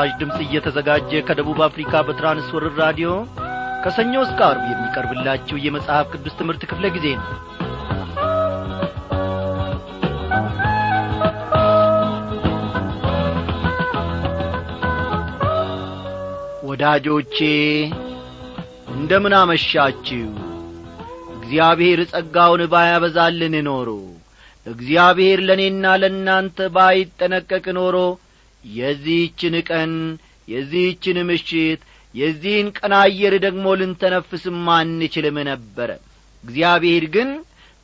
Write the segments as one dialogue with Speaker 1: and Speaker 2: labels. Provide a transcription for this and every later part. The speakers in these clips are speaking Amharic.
Speaker 1: ይህ ምስራች ድምፅ እየተዘጋጀ ከደቡብ አፍሪካ በትራንስወርር ራዲዮ ከሰኞ እስከ አርብ የሚቀርብላችሁ የመጽሐፍ ቅዱስ ትምህርት ክፍለ ጊዜ ነው። ወዳጆቼ እንደምን አመሻችሁ። እግዚአብሔር ጸጋውን ባያበዛልን ኖሮ እግዚአብሔር ለእኔና ለእናንተ ባይጠነቀቅ ኖሮ የዚህችን ቀን የዚህችን ምሽት የዚህን ቀን አየር ደግሞ ልንተነፍስም አንችልም ነበረ። እግዚአብሔር ግን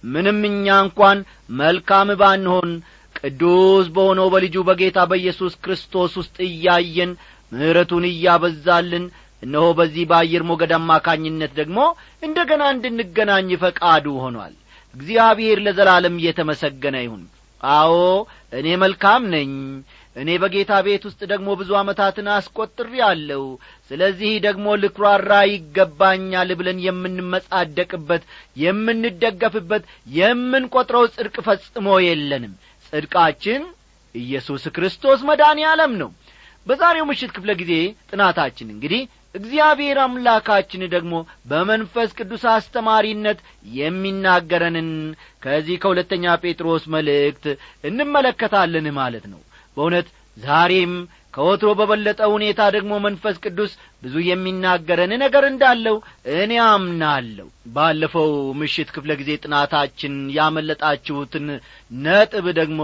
Speaker 1: ምንም እኛ እንኳን መልካም ባንሆን ቅዱስ በሆነው በልጁ በጌታ በኢየሱስ ክርስቶስ ውስጥ እያየን ምሕረቱን እያበዛልን እነሆ በዚህ በአየር ሞገድ አማካኝነት ደግሞ እንደ ገና እንድንገናኝ ፈቃዱ ሆኗል። እግዚአብሔር ለዘላለም እየተመሰገነ ይሁን። አዎ እኔ መልካም ነኝ እኔ በጌታ ቤት ውስጥ ደግሞ ብዙ ዓመታትን አስቈጥሬ አለው ስለዚህ ደግሞ ልኩራራ ይገባኛል ብለን የምንመጻደቅበት የምንደገፍበት የምንቈጥረው ጽድቅ ፈጽሞ የለንም። ጽድቃችን ኢየሱስ ክርስቶስ መድኃኔ ዓለም ነው። በዛሬው ምሽት ክፍለ ጊዜ ጥናታችን እንግዲህ እግዚአብሔር አምላካችን ደግሞ በመንፈስ ቅዱስ አስተማሪነት የሚናገረንን ከዚህ ከሁለተኛ ጴጥሮስ መልእክት እንመለከታለን ማለት ነው በእውነት ዛሬም ከወትሮ በበለጠ ሁኔታ ደግሞ መንፈስ ቅዱስ ብዙ የሚናገረን ነገር እንዳለው እኔ አምናለሁ። ባለፈው ምሽት ክፍለ ጊዜ ጥናታችን ያመለጣችሁትን ነጥብ ደግሞ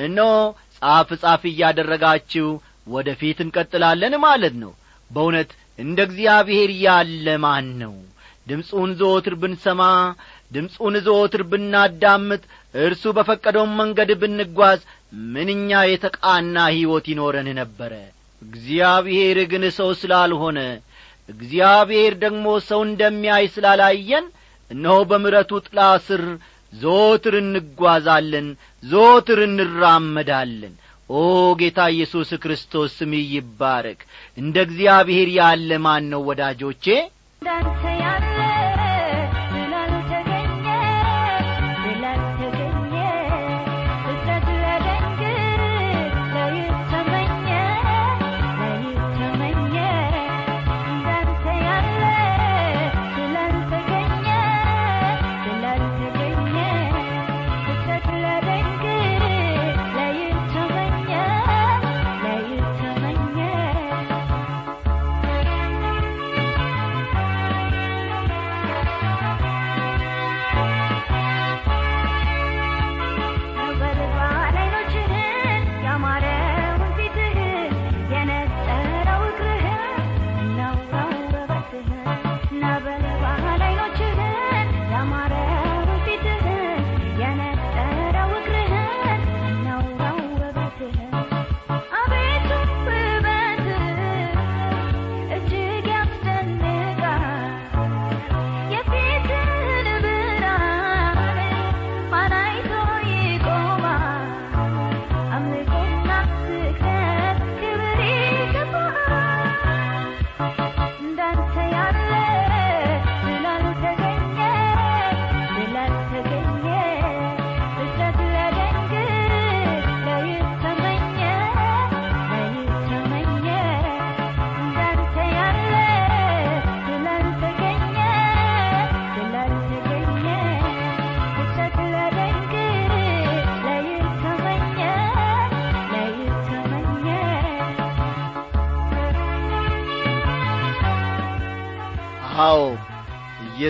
Speaker 1: እነሆ ጻፍ ጻፍ እያደረጋችሁ ወደ ፊት እንቀጥላለን ማለት ነው። በእውነት እንደ እግዚአብሔር ያለ ማን ነው? ድምፁን ዘወትር ብንሰማ ድምፁን ዘወትር ብናዳምጥ እርሱ በፈቀደውን መንገድ ብንጓዝ ምንኛ የተቃና ሕይወት ይኖረን ነበረ። እግዚአብሔር ግን ሰው ስላልሆነ እግዚአብሔር ደግሞ ሰው እንደሚያይ ስላላየን እነሆ በምረቱ ጥላ ስር ዘወትር እንጓዛለን ዘወትር እንራመዳለን። ኦ ጌታ ኢየሱስ ክርስቶስ ስም ይባረክ። እንደ እግዚአብሔር ያለ ማን ነው ወዳጆቼ?
Speaker 2: እንዳንተ ያለ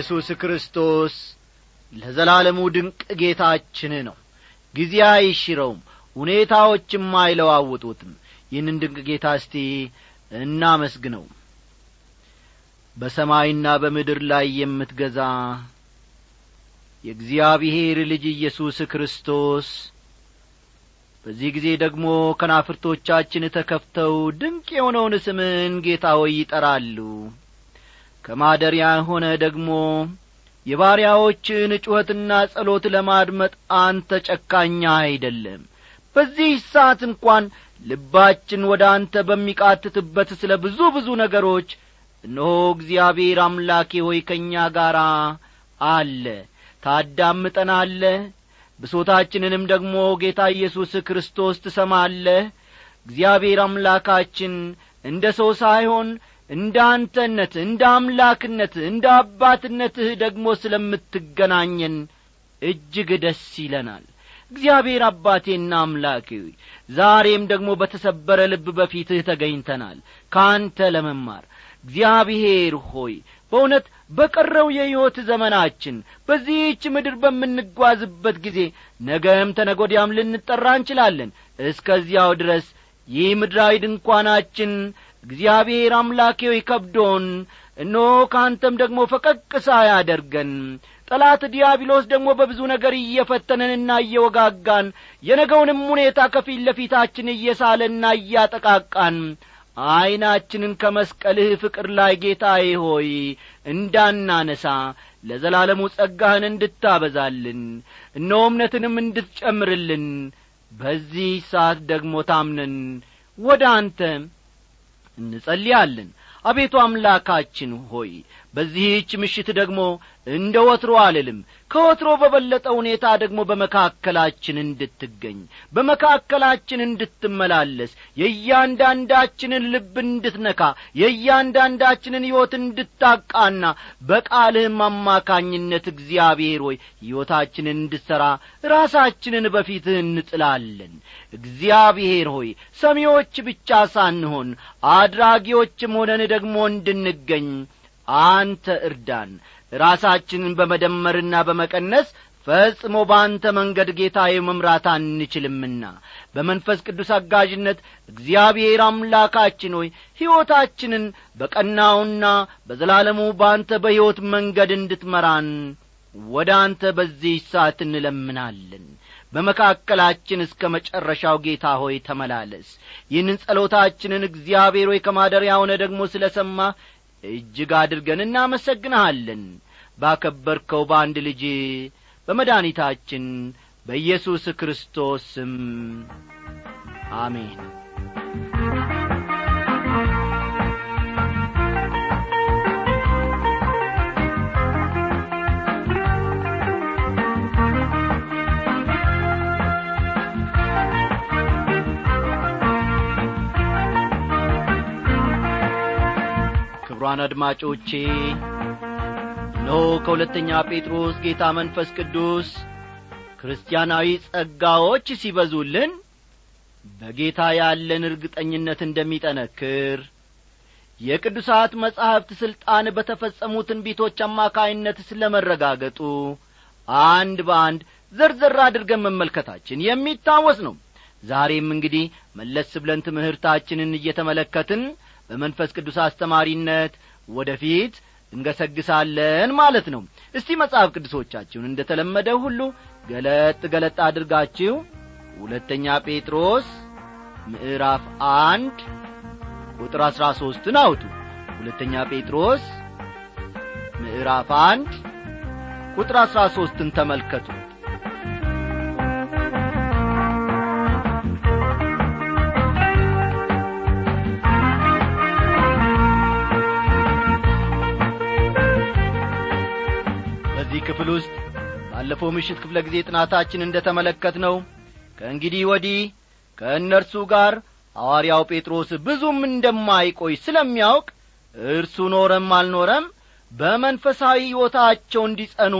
Speaker 1: ኢየሱስ ክርስቶስ ለዘላለሙ ድንቅ ጌታችን ነው። ጊዜ አይሽረውም ሁኔታዎችም አይለዋውጡትም። ይህንን ድንቅ ጌታ እስቲ እናመስግነው። በሰማይና በምድር ላይ የምትገዛ የእግዚአብሔር ልጅ ኢየሱስ ክርስቶስ በዚህ ጊዜ ደግሞ ከናፍርቶቻችን ተከፍተው ድንቅ የሆነውን ስምን ጌታ ሆይ ይጠራሉ ከማደሪያ ሆነ ደግሞ የባሪያዎችን ጩኸትና ጸሎት ለማድመጥ አንተ ጨካኛ አይደለም። በዚህ ሰዓት እንኳን ልባችን ወደ አንተ በሚቃትትበት ስለ ብዙ ብዙ ነገሮች እነሆ እግዚአብሔር አምላኬ ሆይ ከእኛ ጋር አለ። ታዳምጠናለህ ብሶታችንንም ደግሞ ጌታ ኢየሱስ ክርስቶስ ትሰማለህ። እግዚአብሔር አምላካችን እንደ ሰው ሳይሆን እንደ አንተነት እንደ አምላክነት እንደ አባትነትህ ደግሞ ስለምትገናኘን እጅግ ደስ ይለናል። እግዚአብሔር አባቴና አምላኬ ዛሬም ደግሞ በተሰበረ ልብ በፊትህ ተገኝተናል ከአንተ ለመማር። እግዚአብሔር ሆይ በእውነት በቀረው የሕይወት ዘመናችን በዚህች ምድር በምንጓዝበት ጊዜ ነገም ተነጐዲያም ልንጠራ እንችላለን። እስከዚያው ድረስ ይህ ምድራዊ ድንኳናችን እግዚአብሔር አምላኬ ሆይ ከብዶን እነሆ ከአንተም ደግሞ ፈቀቅ ሳያደርገን። ጠላት ዲያብሎስ ደግሞ በብዙ ነገር እየፈተነንና እየወጋጋን የነገውንም ሁኔታ ከፊት ለፊታችን እየሳለና እያጠቃቃን ዐይናችንን ከመስቀልህ ፍቅር ላይ ጌታዬ ሆይ እንዳናነሳ ለዘላለሙ ጸጋህን እንድታበዛልን እነሆ እምነትንም እንድትጨምርልን። በዚህ ሰዓት ደግሞ ታምነን ወደ አንተ እንጸልያለን። አቤቱ አምላካችን ሆይ በዚህች ምሽት ደግሞ እንደ ወትሮ አልልም። ከወትሮ በበለጠ ሁኔታ ደግሞ በመካከላችን እንድትገኝ በመካከላችን እንድትመላለስ የእያንዳንዳችንን ልብ እንድትነካ የእያንዳንዳችንን ሕይወት እንድታቃና በቃልህም አማካኝነት እግዚአብሔር ሆይ ሕይወታችንን እንድሠራ ራሳችንን በፊትህ እንጥላለን። እግዚአብሔር ሆይ ሰሚዎች ብቻ ሳንሆን አድራጊዎችም ሆነን ደግሞ እንድንገኝ አንተ እርዳን። ራሳችንን በመደመርና በመቀነስ ፈጽሞ በአንተ መንገድ ጌታዬ መምራት አንችልምና። በመንፈስ ቅዱስ አጋዥነት እግዚአብሔር አምላካችን ሆይ ሕይወታችንን በቀናውና በዘላለሙ በአንተ በሕይወት መንገድ እንድትመራን ወደ አንተ በዚህ ሰዓት እንለምናለን። በመካከላችን እስከ መጨረሻው ጌታ ሆይ ተመላለስ። ይህንን ጸሎታችንን እግዚአብሔር ሆይ ከማደሪያ ሆነ ደግሞ ስለ ሰማ እጅግ አድርገን እናመሰግንሃለን። ባከበርከው በአንድ ልጅ በመድኃኒታችን በኢየሱስ ክርስቶስ ስም አሜን ክቡራን አድማጮቼ። እነሆ ከሁለተኛ ጴጥሮስ ጌታ መንፈስ ቅዱስ ክርስቲያናዊ ጸጋዎች ሲበዙልን በጌታ ያለን እርግጠኝነት እንደሚጠነክር የቅዱሳት መጻሕፍት ሥልጣን በተፈጸሙ ትንቢቶች አማካይነት ስለ መረጋገጡ አንድ በአንድ ዘርዘር አድርገን መመልከታችን የሚታወስ ነው። ዛሬም እንግዲህ መለስ ብለን ትምህርታችንን እየተመለከትን በመንፈስ ቅዱስ አስተማሪነት ወደ ፊት እንገሰግሳለን ማለት ነው። እስቲ መጽሐፍ ቅዱሶቻችሁን እንደ ተለመደው ሁሉ ገለጥ ገለጥ አድርጋችሁ ሁለተኛ ጴጥሮስ ምዕራፍ አንድ ቁጥር አሥራ ሦስትን አውጡ። ሁለተኛ ጴጥሮስ ምዕራፍ አንድ ቁጥር አሥራ ሦስትን ተመልከቱ ባለፈው ምሽት ክፍለ ጊዜ ጥናታችን እንደ ተመለከት ነው ከእንግዲህ ወዲህ ከእነርሱ ጋር ሐዋርያው ጴጥሮስ ብዙም እንደማይቆይ ስለሚያውቅ እርሱ ኖረም አልኖረም በመንፈሳዊ ሕይወታቸው እንዲጸኑ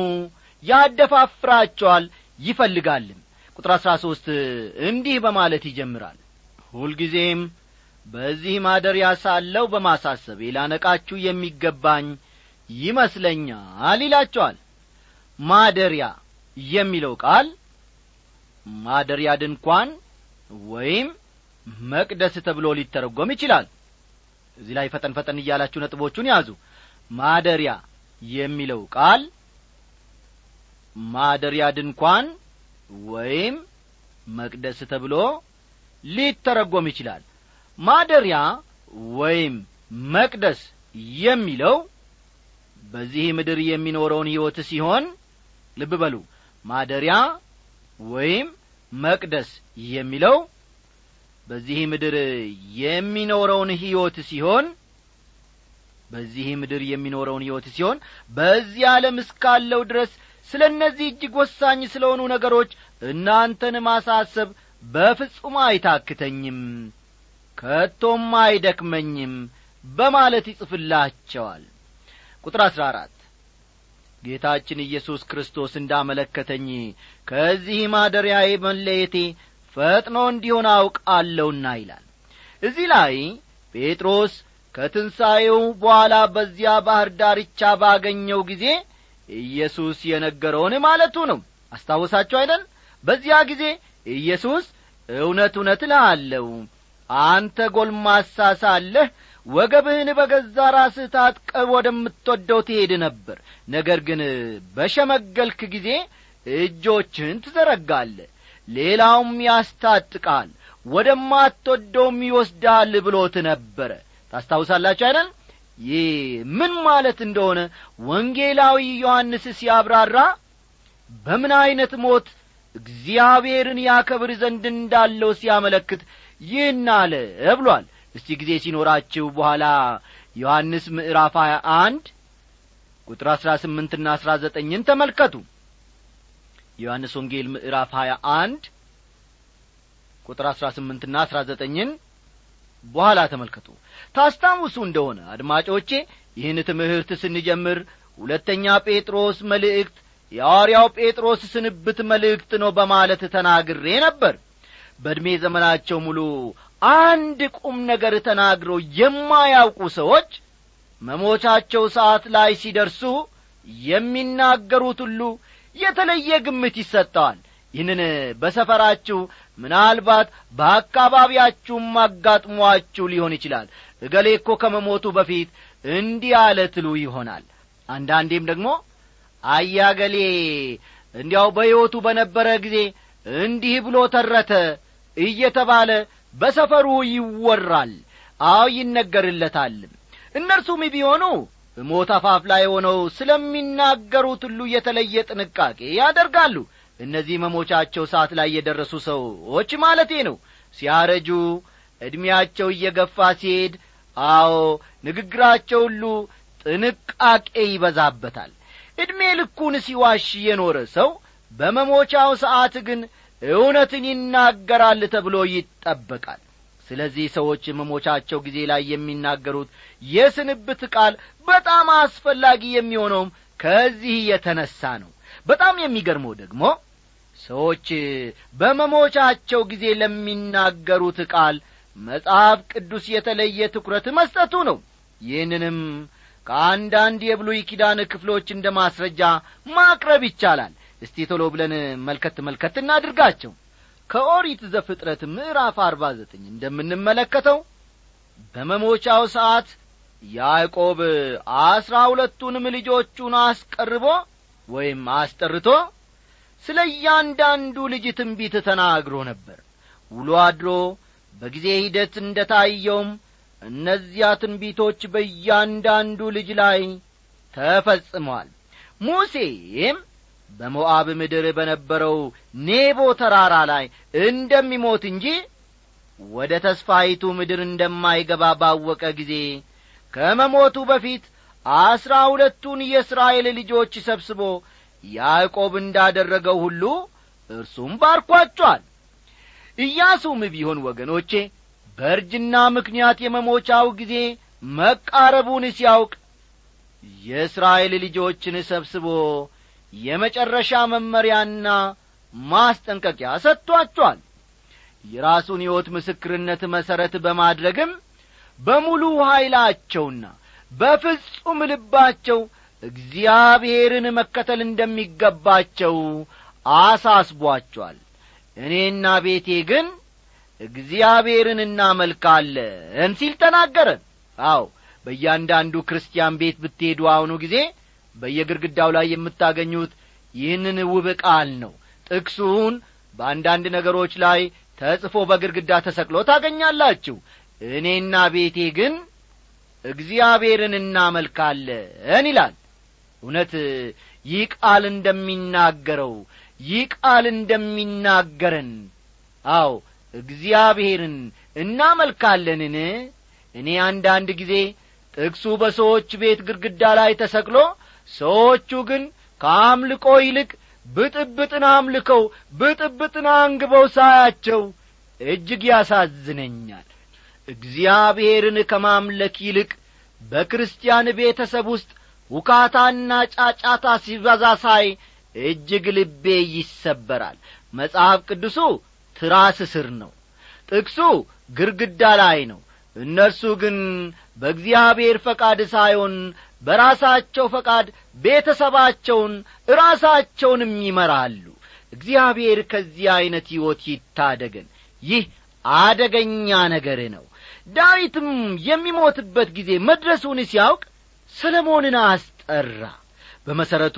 Speaker 1: ያደፋፍራቸዋል ይፈልጋልም። ቁጥር አሥራ ሦስት እንዲህ በማለት ይጀምራል። ሁልጊዜም በዚህ ማደሪያ ሳለው በማሳሰቤ ላነቃችሁ የሚገባኝ ይመስለኛል ይላቸዋል። ማደሪያ የሚለው ቃል ማደሪያ ድንኳን ወይም መቅደስ ተብሎ ሊተረጎም ይችላል። እዚህ ላይ ፈጠን ፈጠን እያላችሁ ነጥቦቹን ያዙ። ማደሪያ የሚለው ቃል ማደሪያ ድንኳን ወይም መቅደስ ተብሎ ሊተረጎም ይችላል። ማደሪያ ወይም መቅደስ የሚለው በዚህ ምድር የሚኖረውን ሕይወት ሲሆን ልብ በሉ ማደሪያ ወይም መቅደስ የሚለው በዚህ ምድር የሚኖረውን ሕይወት ሲሆን በዚህ ምድር የሚኖረውን ሕይወት ሲሆን በዚህ ዓለም እስካለው ድረስ ስለ እነዚህ እጅግ ወሳኝ ስለሆኑ ነገሮች እናንተን ማሳሰብ በፍጹም አይታክተኝም ከቶም አይደክመኝም በማለት ይጽፍላቸዋል። ቁጥር አሥራ አራት ጌታችን ኢየሱስ ክርስቶስ እንዳመለከተኝ ከዚህ ማደሪያዬ መለየቴ ፈጥኖ እንዲሆን አውቃለሁና ይላል። እዚህ ላይ ጴጥሮስ ከትንሣኤው በኋላ በዚያ ባሕር ዳርቻ ባገኘው ጊዜ ኢየሱስ የነገረውን ማለቱ ነው። አስታወሳችሁ አይደል? በዚያ ጊዜ ኢየሱስ እውነት እውነት እልሃለሁ አንተ ጐልማሳ ሳለህ ወገብህን በገዛ ራስህ ታጥቀህ ወደምትወደው ትሄድ ነበር። ነገር ግን በሸመገልክ ጊዜ እጆችህን ትዘረጋለህ ሌላውም ያስታጥቃል ወደማትወደውም ይወስዳል ብሎት ነበረ። ታስታውሳላችሁ አይደል? ይህ ምን ማለት እንደሆነ ወንጌላዊ ዮሐንስ ሲያብራራ በምን ዐይነት ሞት እግዚአብሔርን ያከብር ዘንድ እንዳለው ሲያመለክት ይህን አለ ብሏል እስቲ ጊዜ ሲኖራችሁ በኋላ ዮሐንስ ምዕራፍ ሀያ አንድ ቁጥር አሥራ ስምንትና አሥራ ዘጠኝን ተመልከቱ። ዮሐንስ ወንጌል ምዕራፍ ሀያ አንድ ቁጥር አሥራ ስምንትና አሥራ ዘጠኝን በኋላ ተመልከቱ። ታስታውሱ እንደሆነ አድማጮቼ ይህን ትምህርት ስንጀምር ሁለተኛ ጴጥሮስ መልእክት የሐዋርያው ጴጥሮስ ስንብት መልእክት ነው በማለት ተናግሬ ነበር። በዕድሜ ዘመናቸው ሙሉ አንድ ቁም ነገር ተናግረው የማያውቁ ሰዎች መሞቻቸው ሰዓት ላይ ሲደርሱ የሚናገሩት ሁሉ የተለየ ግምት ይሰጠዋል። ይህንን በሰፈራችሁ ምናልባት በአካባቢያችሁም አጋጥሟችሁ ሊሆን ይችላል። እገሌ እኮ ከመሞቱ በፊት እንዲህ አለ ትሉ ይሆናል። አንዳንዴም ደግሞ አያገሌ እንዲያው በሕይወቱ በነበረ ጊዜ እንዲህ ብሎ ተረተ እየተባለ በሰፈሩ ይወራል አዎ ይነገርለታልም እነርሱም ቢሆኑ ሞት አፋፍ ላይ ሆነው ስለሚናገሩት ሁሉ የተለየ ጥንቃቄ ያደርጋሉ። እነዚህ መሞቻቸው ሰዓት ላይ የደረሱ ሰዎች ማለቴ ነው። ሲያረጁ ዕድሜያቸው እየገፋ ሲሄድ አዎ ንግግራቸው ሁሉ ጥንቃቄ ይበዛበታል። ዕድሜ ልኩን ሲዋሽ የኖረ ሰው በመሞቻው ሰዓት ግን እውነትን ይናገራል ተብሎ ይጠበቃል። ስለዚህ ሰዎች መሞቻቸው ጊዜ ላይ የሚናገሩት የስንብት ቃል በጣም አስፈላጊ የሚሆነውም ከዚህ የተነሣ ነው። በጣም የሚገርመው ደግሞ ሰዎች በመሞቻቸው ጊዜ ለሚናገሩት ቃል መጽሐፍ ቅዱስ የተለየ ትኩረት መስጠቱ ነው። ይህንንም ከአንዳንድ የብሉይ ኪዳን ክፍሎች እንደ ማስረጃ ማቅረብ ይቻላል እስቲ ቶሎ ብለን መልከት መልከት እናድርጋቸው። ከኦሪት ዘፍጥረት ምዕራፍ አርባ ዘጠኝ እንደምንመለከተው በመሞቻው ሰዓት ያዕቆብ አስራ ሁለቱንም ልጆቹን አስቀርቦ ወይም አስጠርቶ ስለ እያንዳንዱ ልጅ ትንቢት ተናግሮ ነበር። ውሎ አድሮ በጊዜ ሂደት እንደ ታየውም እነዚያ ትንቢቶች በእያንዳንዱ ልጅ ላይ ተፈጽመዋል ሙሴም በሞዓብ ምድር በነበረው ኔቦ ተራራ ላይ እንደሚሞት እንጂ ወደ ተስፋይቱ ምድር እንደማይገባ ባወቀ ጊዜ ከመሞቱ በፊት አስራ ሁለቱን የእስራኤል ልጆች ሰብስቦ ያዕቆብ እንዳደረገው ሁሉ እርሱም ባርኳቸዋል። ኢያሱም ቢሆን ወገኖቼ በእርጅና ምክንያት የመሞቻው ጊዜ መቃረቡን ሲያውቅ የእስራኤል ልጆችን ሰብስቦ የመጨረሻ መመሪያና ማስጠንቀቂያ ሰጥቶአቸዋል የራሱን ሕይወት ምስክርነት መሠረት በማድረግም በሙሉ ኀይላቸውና በፍጹም ልባቸው እግዚአብሔርን መከተል እንደሚገባቸው አሳስቧቸዋል። እኔና ቤቴ ግን እግዚአብሔርን እናመልካለን ሲል ተናገረ። አው በእያንዳንዱ ክርስቲያን ቤት ብትሄዱ አሁኑ ጊዜ በየግድግዳው ላይ የምታገኙት ይህንን ውብ ቃል ነው። ጥቅሱን በአንዳንድ ነገሮች ላይ ተጽፎ በግድግዳ ተሰቅሎ ታገኛላችሁ። እኔና ቤቴ ግን እግዚአብሔርን እናመልካለን ይላል። እውነት ይህ ቃል እንደሚናገረው ይህ ቃል እንደሚናገረን አው እግዚአብሔርን እናመልካለንን? እኔ አንዳንድ ጊዜ ጥቅሱ በሰዎች ቤት ግድግዳ ላይ ተሰቅሎ ሰዎቹ ግን ከአምልኮ ይልቅ ብጥብጥን አምልከው ብጥብጥን አንግበው ሳያቸው እጅግ ያሳዝነኛል። እግዚአብሔርን ከማምለክ ይልቅ በክርስቲያን ቤተሰብ ውስጥ ውካታና ጫጫታ ሲበዛ ሳይ እጅግ ልቤ ይሰበራል። መጽሐፍ ቅዱሱ ትራስ ስር ነው። ጥቅሱ ግርግዳ ላይ ነው። እነርሱ ግን በእግዚአብሔር ፈቃድ ሳይሆን በራሳቸው ፈቃድ ቤተሰባቸውን ራሳቸውንም ይመራሉ። እግዚአብሔር ከዚህ ዐይነት ሕይወት ይታደገን። ይህ አደገኛ ነገር ነው። ዳዊትም የሚሞትበት ጊዜ መድረሱን ሲያውቅ ሰለሞንን አስጠራ። በመሠረቱ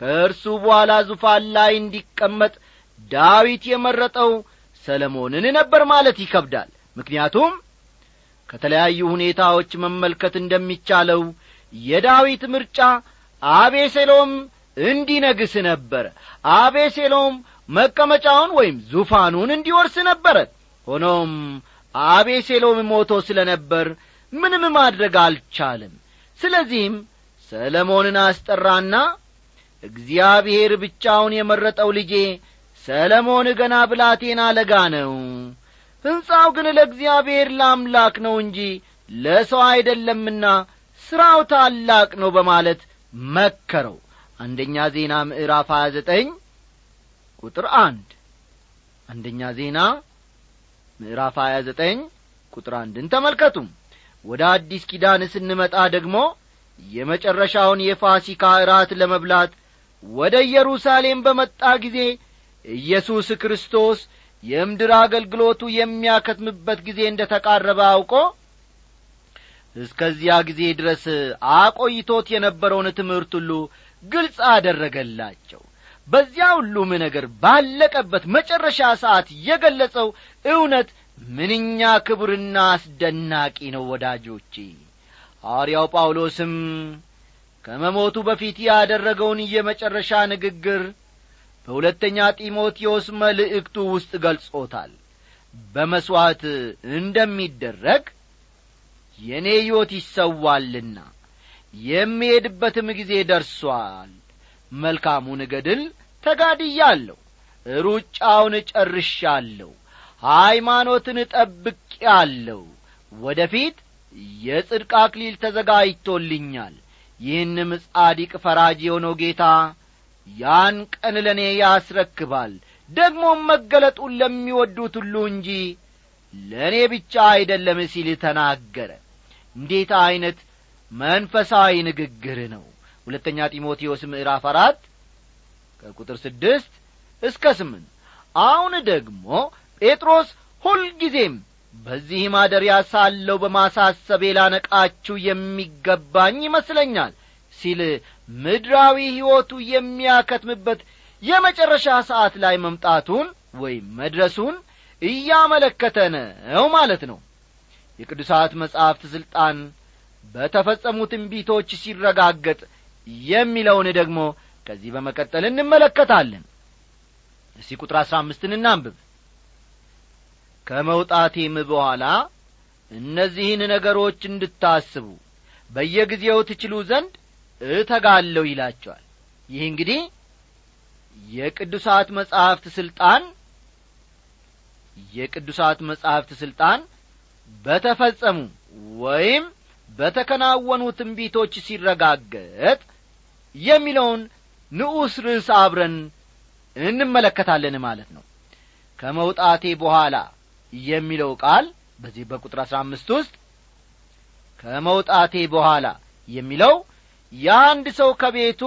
Speaker 1: ከእርሱ በኋላ ዙፋን ላይ እንዲቀመጥ ዳዊት የመረጠው ሰለሞንን ነበር ማለት ይከብዳል። ምክንያቱም ከተለያዩ ሁኔታዎች መመልከት እንደሚቻለው የዳዊት ምርጫ አቤሴሎም እንዲነግስ ነበረ አቤሴሎም መቀመጫውን ወይም ዙፋኑን እንዲወርስ ነበረ ሆኖም አቤሴሎም ሞቶ ስለ ነበር ምንም ማድረግ አልቻለም። ስለዚህም ሰለሞንን አስጠራና እግዚአብሔር ብቻውን የመረጠው ልጄ ሰለሞን ገና ብላቴና ለጋ ነው ሕንጻው ግን ለእግዚአብሔር ለአምላክ ነው እንጂ ለሰው አይደለምና ሥራው ታላቅ ነው በማለት መከረው። አንደኛ ዜና ምዕራፍ ሀያ ዘጠኝ ቁጥር አንድ። አንደኛ ዜና ምዕራፍ ሀያ ዘጠኝ ቁጥር አንድን ተመልከቱ ወደ አዲስ ኪዳን ስንመጣ ደግሞ የመጨረሻውን የፋሲካ እራት ለመብላት ወደ ኢየሩሳሌም በመጣ ጊዜ ኢየሱስ ክርስቶስ የምድር አገልግሎቱ የሚያከትምበት ጊዜ እንደ ተቃረበ አውቆ እስከዚያ ጊዜ ድረስ አቆይቶት የነበረውን ትምህርት ሁሉ ግልጽ አደረገላቸው። በዚያ ሁሉም ነገር ባለቀበት መጨረሻ ሰዓት የገለጸው እውነት ምንኛ ክቡርና አስደናቂ ነው ወዳጆቼ። ሐዋርያው ጳውሎስም ከመሞቱ በፊት ያደረገውን የመጨረሻ ንግግር በሁለተኛ ጢሞቴዎስ መልእክቱ ውስጥ ገልጾታል። በመሥዋዕት እንደሚደረግ የእኔ ሕይወት ይሰዋልና የሚሄድበትም ጊዜ ደርሷል። መልካሙን ገድል ተጋድያለሁ ሩጫውን ጨርሻለሁ ሃይማኖትን ጠብቄአለሁ ወደ ፊት የጽድቅ አክሊል ተዘጋጅቶልኛል። ይህንም ጻዲቅ ፈራጅ የሆነው ጌታ ያን ቀን ለእኔ ያስረክባል። ደግሞም መገለጡን ለሚወዱት ሁሉ እንጂ ለእኔ ብቻ አይደለም ሲል ተናገረ። እንዴት ዐይነት መንፈሳዊ ንግግር ነው! ሁለተኛ ጢሞቴዎስ ምዕራፍ አራት ከቁጥር ስድስት እስከ ስምንት አሁን ደግሞ ጴጥሮስ ሁልጊዜም በዚህ ማደሪያ ሳለው በማሳሰቤ ላነቃችሁ የሚገባኝ ይመስለኛል ሲል ምድራዊ ሕይወቱ የሚያከትምበት የመጨረሻ ሰዓት ላይ መምጣቱን ወይም መድረሱን እያመለከተ ነው ማለት ነው። የቅዱሳት መጻሕፍት ሥልጣን በተፈጸሙ ትንቢቶች ሲረጋገጥ የሚለውን ደግሞ ከዚህ በመቀጠል እንመለከታለን። እስቲ ቁጥር አሥራ አምስትን እናንብብ። ከመውጣቴም በኋላ እነዚህን ነገሮች እንድታስቡ በየጊዜው ትችሉ ዘንድ እተጋለሁ ይላቸዋል። ይህ እንግዲህ የቅዱሳት መጻሕፍት ሥልጣን የቅዱሳት መጻሕፍት ሥልጣን በተፈጸሙ ወይም በተከናወኑ ትንቢቶች ሲረጋገጥ የሚለውን ንዑስ ርዕስ አብረን እንመለከታለን ማለት ነው። ከመውጣቴ በኋላ የሚለው ቃል በዚህ በቁጥር አሥራ አምስት ውስጥ ከመውጣቴ በኋላ የሚለው የአንድ ሰው ከቤቱ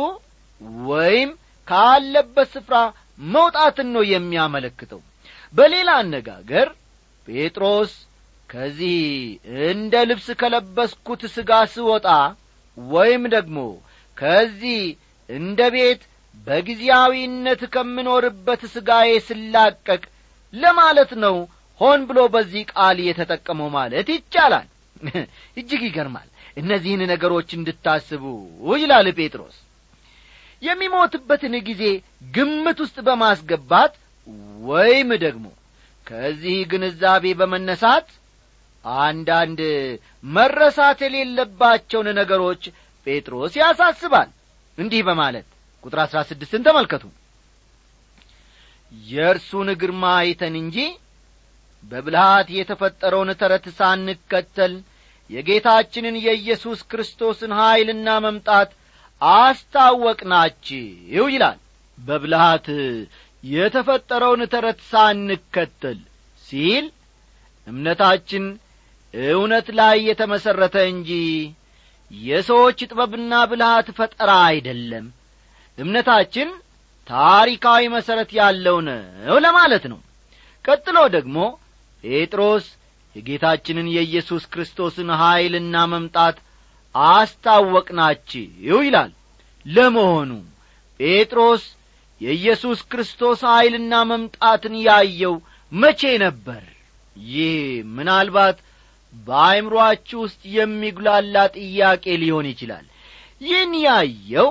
Speaker 1: ወይም ካለበት ስፍራ መውጣትን ነው የሚያመለክተው። በሌላ አነጋገር ጴጥሮስ ከዚህ እንደ ልብስ ከለበስኩት ሥጋ ስወጣ ወይም ደግሞ ከዚህ እንደ ቤት በጊዜያዊነት ከምኖርበት ሥጋዬ ስላቀቅ ለማለት ነው ሆን ብሎ በዚህ ቃል የተጠቀመው ማለት ይቻላል። እጅግ ይገርማል እነዚህን ነገሮች እንድታስቡ ይላል ጴጥሮስ። የሚሞትበትን ጊዜ ግምት ውስጥ በማስገባት ወይም ደግሞ ከዚህ ግንዛቤ በመነሳት አንዳንድ መረሳት የሌለባቸውን ነገሮች ጴጥሮስ ያሳስባል። እንዲህ በማለት ቁጥር አሥራ ስድስትን ተመልከቱ። የእርሱን ግርማ አይተን እንጂ በብልሃት የተፈጠረውን ተረት ሳንከተል የጌታችንን የኢየሱስ ክርስቶስን ኀይልና መምጣት አስታወቅናችሁ ይላል። በብልሃት የተፈጠረውን ተረት ሳንከተል ሲል እምነታችን እውነት ላይ የተመሠረተ እንጂ የሰዎች ጥበብና ብልሃት ፈጠራ አይደለም። እምነታችን ታሪካዊ መሠረት ያለው ነው ለማለት ነው። ቀጥሎ ደግሞ ጴጥሮስ የጌታችንን የኢየሱስ ክርስቶስን ኀይልና መምጣት አስታወቅናችሁ ይላል። ለመሆኑ ጴጥሮስ የኢየሱስ ክርስቶስ ኀይልና መምጣትን ያየው መቼ ነበር? ይህ ምናልባት በአይምሮአችሁ ውስጥ የሚጉላላ ጥያቄ ሊሆን ይችላል። ይህን ያየው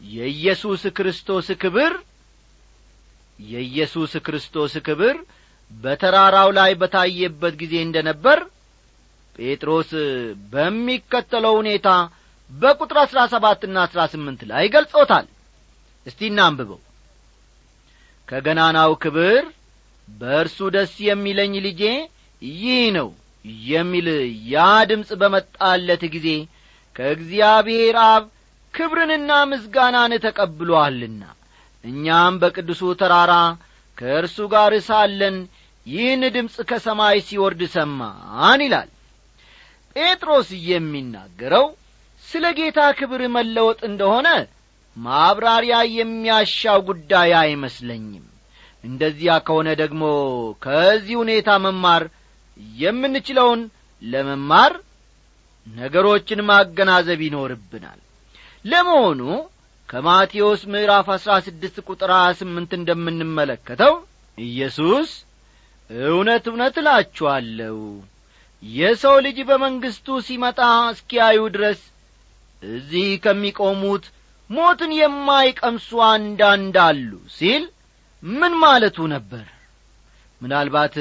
Speaker 1: የኢየሱስ ክርስቶስ ክብር የኢየሱስ ክርስቶስ ክብር በተራራው ላይ በታየበት ጊዜ እንደ ነበር ጴጥሮስ በሚከተለው ሁኔታ በቁጥር አሥራ ሰባትና አሥራ ስምንት ላይ ገልጾታል። እስቲ እናንብበው። ከገናናው ክብር በእርሱ ደስ የሚለኝ ልጄ ይህ ነው የሚል ያ ድምፅ በመጣለት ጊዜ ከእግዚአብሔር አብ ክብርንና ምስጋናን ተቀብሎአልና እኛም በቅዱሱ ተራራ ከእርሱ ጋር ሳለን ይህን ድምፅ ከሰማይ ሲወርድ ሰማን ይላል። ጴጥሮስ የሚናገረው ስለ ጌታ ክብር መለወጥ እንደሆነ ማብራሪያ የሚያሻው ጉዳይ አይመስለኝም። እንደዚያ ከሆነ ደግሞ ከዚህ ሁኔታ መማር የምንችለውን ለመማር ነገሮችን ማገናዘብ ይኖርብናል። ለመሆኑ ከማቴዎስ ምዕራፍ አሥራ ስድስት ቁጥር ስምንት እንደምንመለከተው ኢየሱስ እውነት እውነት እላችኋለሁ የሰው ልጅ በመንግሥቱ ሲመጣ እስኪያዩ ድረስ እዚህ ከሚቆሙት ሞትን የማይቀምሱ አንዳንድ አሉ ሲል ምን ማለቱ ነበር? ምናልባት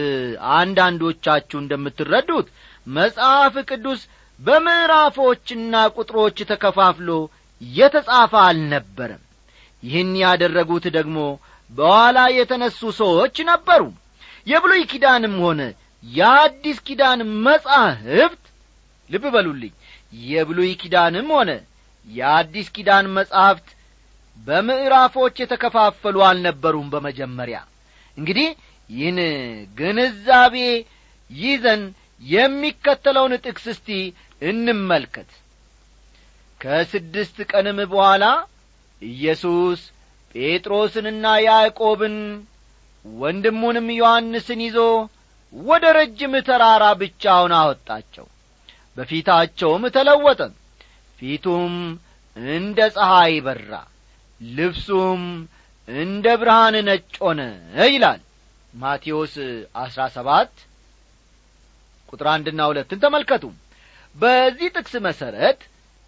Speaker 1: አንዳንዶቻችሁ እንደምትረዱት መጽሐፍ ቅዱስ በምዕራፎችና ቁጥሮች ተከፋፍሎ የተጻፈ አልነበረም። ይህን ያደረጉት ደግሞ በኋላ የተነሱ ሰዎች ነበሩ የብሉይ ኪዳንም ሆነ የአዲስ ኪዳን መጻሕፍት ልብ በሉልኝ። የብሉይ ኪዳንም ሆነ የአዲስ ኪዳን መጻሕፍት በምዕራፎች የተከፋፈሉ አልነበሩም በመጀመሪያ። እንግዲህ ይህን ግንዛቤ ይዘን የሚከተለውን ጥቅስ እስቲ እንመልከት። ከስድስት ቀንም በኋላ ኢየሱስ ጴጥሮስንና ያዕቆብን ወንድሙንም ዮሐንስን ይዞ ወደ ረጅም ተራራ ብቻውን አወጣቸው። በፊታቸውም ተለወጠ። ፊቱም እንደ ፀሐይ በራ ልብሱም እንደ ብርሃን ነጭ ሆነ ይላል። ማቴዎስ አሥራ ሰባት ቁጥር አንድና ሁለትን ተመልከቱ። በዚህ ጥቅስ መሠረት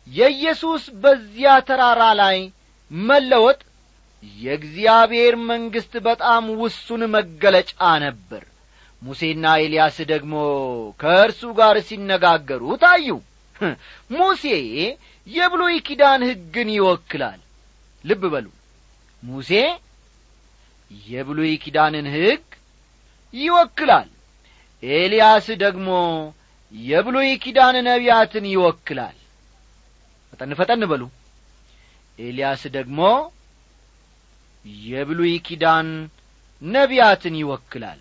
Speaker 1: የኢየሱስ በዚያ ተራራ ላይ መለወጥ የእግዚአብሔር መንግሥት በጣም ውሱን መገለጫ ነበር። ሙሴና ኤልያስ ደግሞ ከእርሱ ጋር ሲነጋገሩ ታዩ። ሙሴ የብሉይ ኪዳን ሕግን ይወክላል። ልብ በሉ። ሙሴ የብሉይ ኪዳንን ሕግ ይወክላል። ኤልያስ ደግሞ የብሉይ ኪዳን ነቢያትን ይወክላል። ፈጠን ፈጠን በሉ። ኤልያስ ደግሞ የብሉይ ኪዳን ነቢያትን ይወክላል።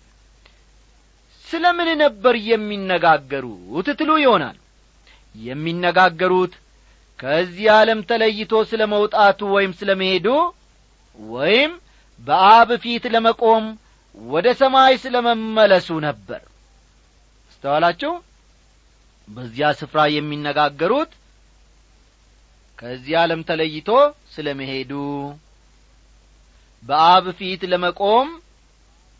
Speaker 1: ስለ ምን ነበር የሚነጋገሩት ትሉ ይሆናል። የሚነጋገሩት ከዚህ ዓለም ተለይቶ ስለ መውጣቱ ወይም ስለ መሄዱ ወይም በአብ ፊት ለመቆም ወደ ሰማይ ስለ መመለሱ ነበር። አስተዋላችሁ? በዚያ ስፍራ የሚነጋገሩት ከዚህ ዓለም ተለይቶ ስለ መሄዱ በአብ ፊት ለመቆም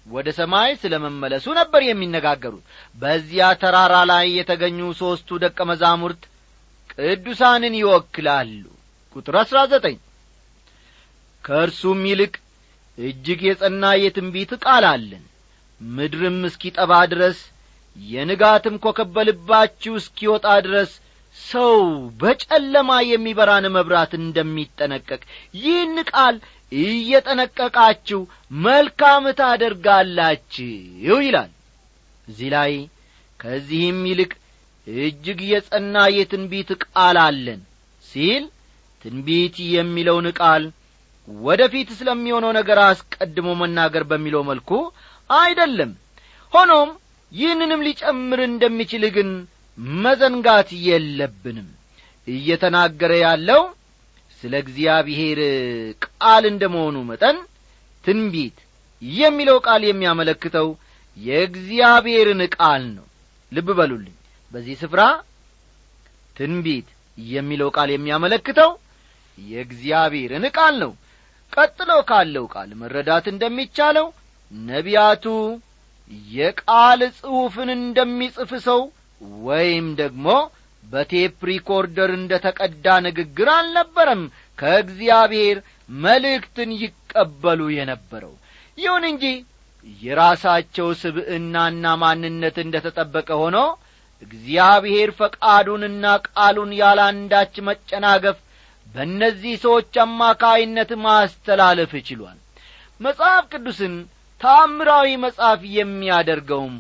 Speaker 1: ወደ ሰማይ ስለ መመለሱ ነበር የሚነጋገሩት። በዚያ ተራራ ላይ የተገኙ ሦስቱ ደቀ መዛሙርት ቅዱሳንን ይወክላሉ። ቁጥር አሥራ ዘጠኝ ከእርሱም ይልቅ እጅግ የጸና የትንቢት ቃል አለን። ምድርም እስኪጠባ ድረስ የንጋትም ኮከብ እስኪወጣ ድረስ ሰው በጨለማ የሚበራን መብራት እንደሚጠነቀቅ ይህን ቃል እየጠነቀቃችሁ መልካም ታደርጋላችሁ ይላል። እዚህ ላይ ከዚህም ይልቅ እጅግ የጸና የትንቢት ቃል አለን ሲል ትንቢት የሚለውን ቃል ወደ ፊት ስለሚሆነው ነገር አስቀድሞ መናገር በሚለው መልኩ አይደለም። ሆኖም ይህንንም ሊጨምር እንደሚችል ግን መዘንጋት የለብንም። እየተናገረ ያለው ስለ እግዚአብሔር ቃል እንደ መሆኑ መጠን ትንቢት የሚለው ቃል የሚያመለክተው የእግዚአብሔርን ቃል ነው። ልብ በሉልኝ። በዚህ ስፍራ ትንቢት የሚለው ቃል የሚያመለክተው የእግዚአብሔርን ቃል ነው። ቀጥሎ ካለው ቃል መረዳት እንደሚቻለው ነቢያቱ የቃል ጽሑፍን እንደሚጽፍ ሰው ወይም ደግሞ በ tape recorder እንደ ተቀዳ ንግግር አልነበረም ከእግዚአብሔር መልእክትን ይቀበሉ የነበረው። ይሁን እንጂ የራሳቸው ስብዕናና ማንነት እንደ ተጠበቀ ሆኖ እግዚአብሔር ፈቃዱንና ቃሉን ያላንዳች መጨናገፍ በእነዚህ ሰዎች አማካይነት ማስተላለፍ ችሏል። መጽሐፍ ቅዱስን ታምራዊ መጽሐፍ የሚያደርገውም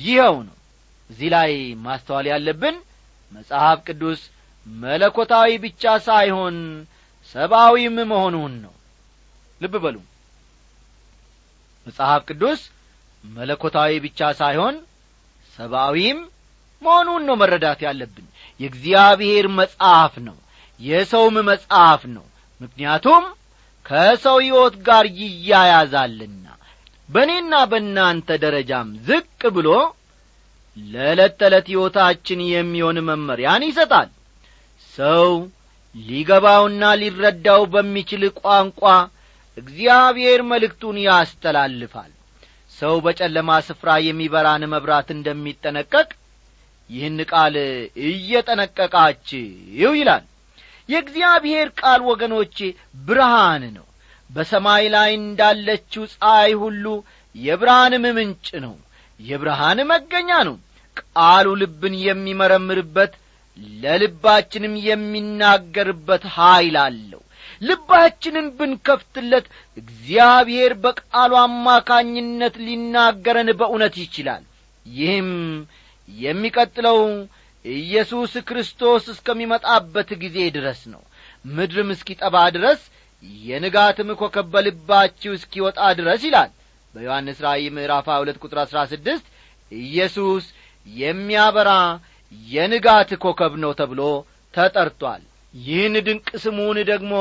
Speaker 1: ይኸው ነው እዚህ ላይ ማስተዋል ያለብን መጽሐፍ ቅዱስ መለኮታዊ ብቻ ሳይሆን ሰብአዊም መሆኑን ነው። ልብ በሉ። መጽሐፍ ቅዱስ መለኮታዊ ብቻ ሳይሆን ሰብአዊም መሆኑን ነው መረዳት ያለብን። የእግዚአብሔር መጽሐፍ ነው። የሰውም መጽሐፍ ነው። ምክንያቱም ከሰው ሕይወት ጋር ይያያዛልና በእኔና በእናንተ ደረጃም ዝቅ ብሎ ለዕለት ተዕለት ሕይወታችን የሚሆን መመሪያን ይሰጣል። ሰው ሊገባውና ሊረዳው በሚችል ቋንቋ እግዚአብሔር መልእክቱን ያስተላልፋል። ሰው በጨለማ ስፍራ የሚበራን መብራት እንደሚጠነቀቅ ይህን ቃል እየጠነቀቃችሁ ይላል። የእግዚአብሔር ቃል ወገኖቼ ብርሃን ነው። በሰማይ ላይ እንዳለችው ፀሐይ ሁሉ የብርሃንም ምንጭ ነው። የብርሃን መገኛ ነው ቃሉ ልብን የሚመረምርበት ለልባችንም የሚናገርበት ኀይል አለው። ልባችንን ብንከፍትለት እግዚአብሔር በቃሉ አማካኝነት ሊናገረን በእውነት ይችላል። ይህም የሚቀጥለው ኢየሱስ ክርስቶስ እስከሚመጣበት ጊዜ ድረስ ነው። ምድርም እስኪጠባ ድረስ የንጋትም ኮከብ በልባችሁ እስኪወጣ ድረስ ይላል በዮሐንስ ራእይ ምዕራፍ ሁለት ቁጥር አሥራ ስድስት ኢየሱስ የሚያበራ የንጋት ኮከብ ነው ተብሎ ተጠርቷል። ይህን ድንቅ ስሙን ደግሞ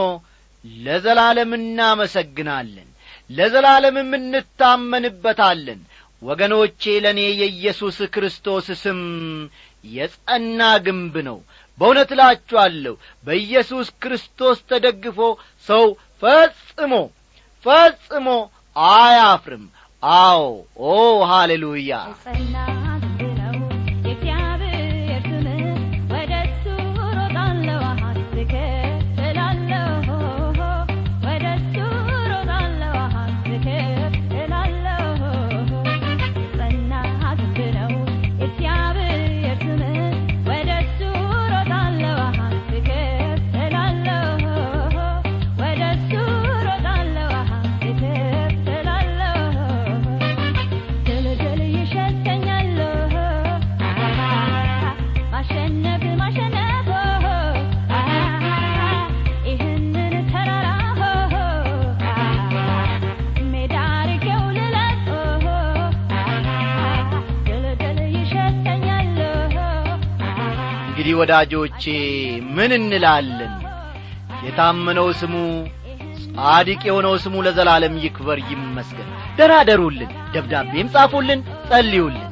Speaker 1: ለዘላለም እናመሰግናለን። ለዘላለምም እንታመንበታለን። ወገኖቼ ለእኔ የኢየሱስ ክርስቶስ ስም የጸና ግንብ ነው። በእውነት እላችኋለሁ በኢየሱስ ክርስቶስ ተደግፎ ሰው ፈጽሞ ፈጽሞ አያፍርም። አዎ ኦ ሃሌሉያ!
Speaker 2: የጸና
Speaker 1: ወዳጆቼ ምን እንላለን? የታመነው ስሙ ጻድቅ የሆነው ስሙ ለዘላለም ይክበር ይመስገን። ደራደሩልን ደብዳቤም ጻፉልን ጸልዩልን